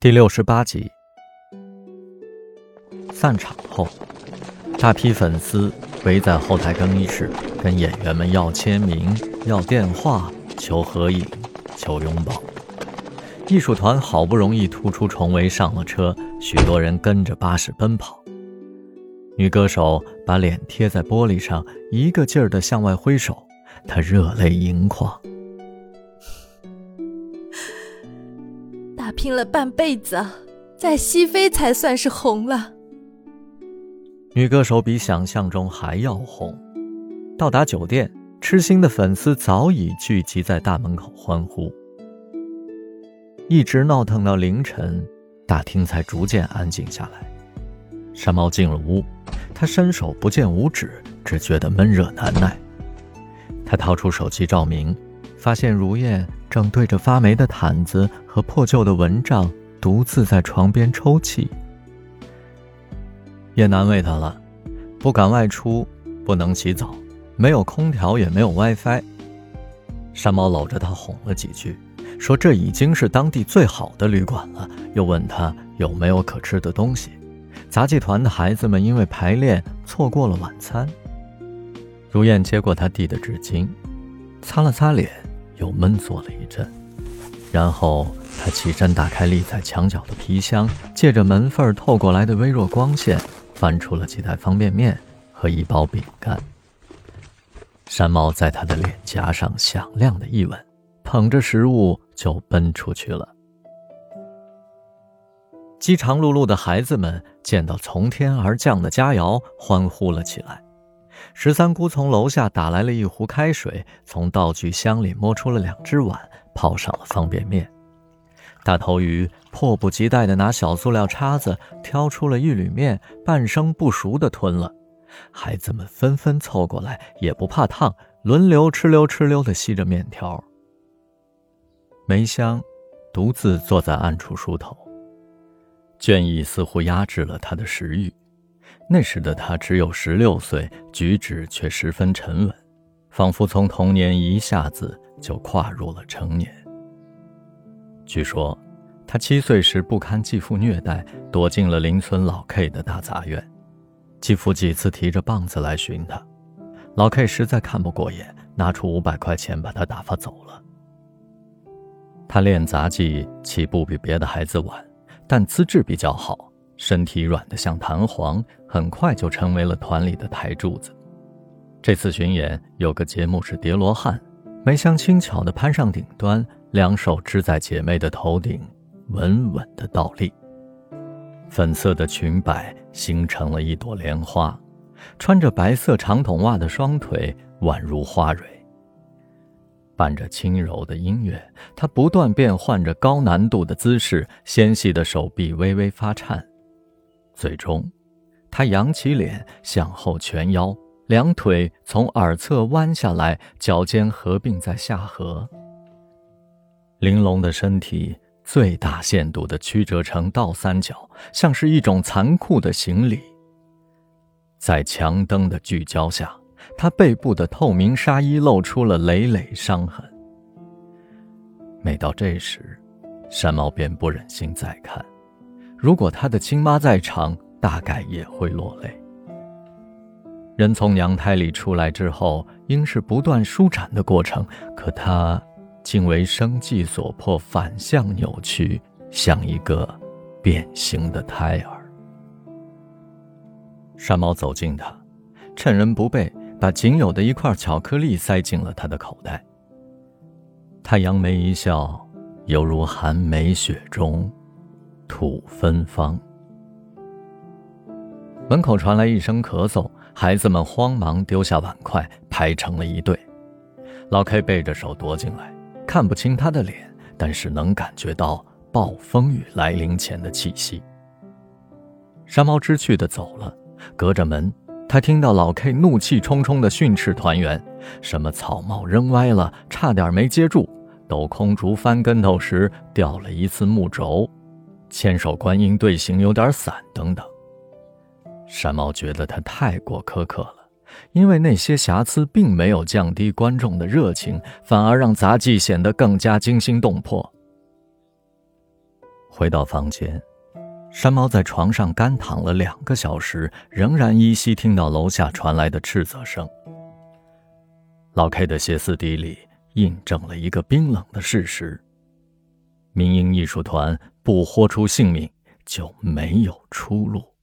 第六十八集，散场后，大批粉丝围在后台更衣室，跟演员们要签名、要电话、求合影、求拥抱。艺术团好不容易突出重围上了车，许多人跟着巴士奔跑。女歌手把脸贴在玻璃上，一个劲儿地向外挥手，她热泪盈眶。打拼了半辈子，在西非才算是红了。女歌手比想象中还要红。到达酒店，痴心的粉丝早已聚集在大门口欢呼。一直闹腾到凌晨，大厅才逐渐安静下来。山猫进了屋，他伸手不见五指，只觉得闷热难耐。他掏出手机照明。发现如燕正对着发霉的毯子和破旧的蚊帐，独自在床边抽泣。也难为她了，不敢外出，不能洗澡，没有空调，也没有 WiFi。山猫搂着她哄了几句，说这已经是当地最好的旅馆了，又问她有没有可吃的东西。杂技团的孩子们因为排练错过了晚餐。如燕接过他递的纸巾，擦了擦脸。又闷坐了一阵，然后他起身打开立在墙角的皮箱，借着门缝透过来的微弱光线，翻出了几袋方便面和一包饼干。山猫在他的脸颊上响亮的一吻，捧着食物就奔出去了。饥肠辘辘的孩子们见到从天而降的佳肴，欢呼了起来。十三姑从楼下打来了一壶开水，从道具箱里摸出了两只碗，泡上了方便面。大头鱼迫不及待地拿小塑料叉子挑出了一缕面，半生不熟地吞了。孩子们纷纷凑过来，也不怕烫，轮流哧溜哧溜地吸着面条。梅香独自坐在暗处梳头，倦意似乎压制了他的食欲。那时的他只有十六岁，举止却十分沉稳，仿佛从童年一下子就跨入了成年。据说，他七岁时不堪继父虐待，躲进了邻村老 K 的大杂院。继父几次提着棒子来寻他，老 K 实在看不过眼，拿出五百块钱把他打发走了。他练杂技起步比别的孩子晚，但资质比较好。身体软得像弹簧，很快就成为了团里的台柱子。这次巡演有个节目是叠罗汉，梅香轻巧地攀上顶端，两手支在姐妹的头顶，稳稳地倒立。粉色的裙摆形成了一朵莲花，穿着白色长筒袜的双腿宛如花蕊。伴着轻柔的音乐，她不断变换着高难度的姿势，纤细的手臂微微发颤。最终，他扬起脸，向后蜷腰，两腿从耳侧弯下来，脚尖合并在下颌。玲珑的身体最大限度地曲折成倒三角，像是一种残酷的行礼。在强灯的聚焦下，他背部的透明纱衣露出了累累伤痕。每到这时，山猫便不忍心再看。如果他的亲妈在场，大概也会落泪。人从娘胎里出来之后，应是不断舒展的过程，可他竟为生计所迫，反向扭曲，像一个变形的胎儿。山猫走近他，趁人不备，把仅有的一块巧克力塞进了他的口袋。他扬眉一笑，犹如寒梅雪中。土芬芳。门口传来一声咳嗽，孩子们慌忙丢下碗筷，排成了一队。老 K 背着手躲进来，看不清他的脸，但是能感觉到暴风雨来临前的气息。山猫知趣的走了，隔着门，他听到老 K 怒气冲冲的训斥团员：“什么草帽扔歪了，差点没接住；抖空竹翻跟头时掉了一次木轴。”千手观音队形有点散等等。山猫觉得他太过苛刻了因为那些瑕疵并没有降低观众的热情反而让杂技显得更加惊心动魄。回到房间山猫在床上干躺了两个小时仍然依稀听到楼下传来的斥责声。老 k 的歇斯底里印证了一个冰冷的事实民营艺术团不豁出性命就没有出路。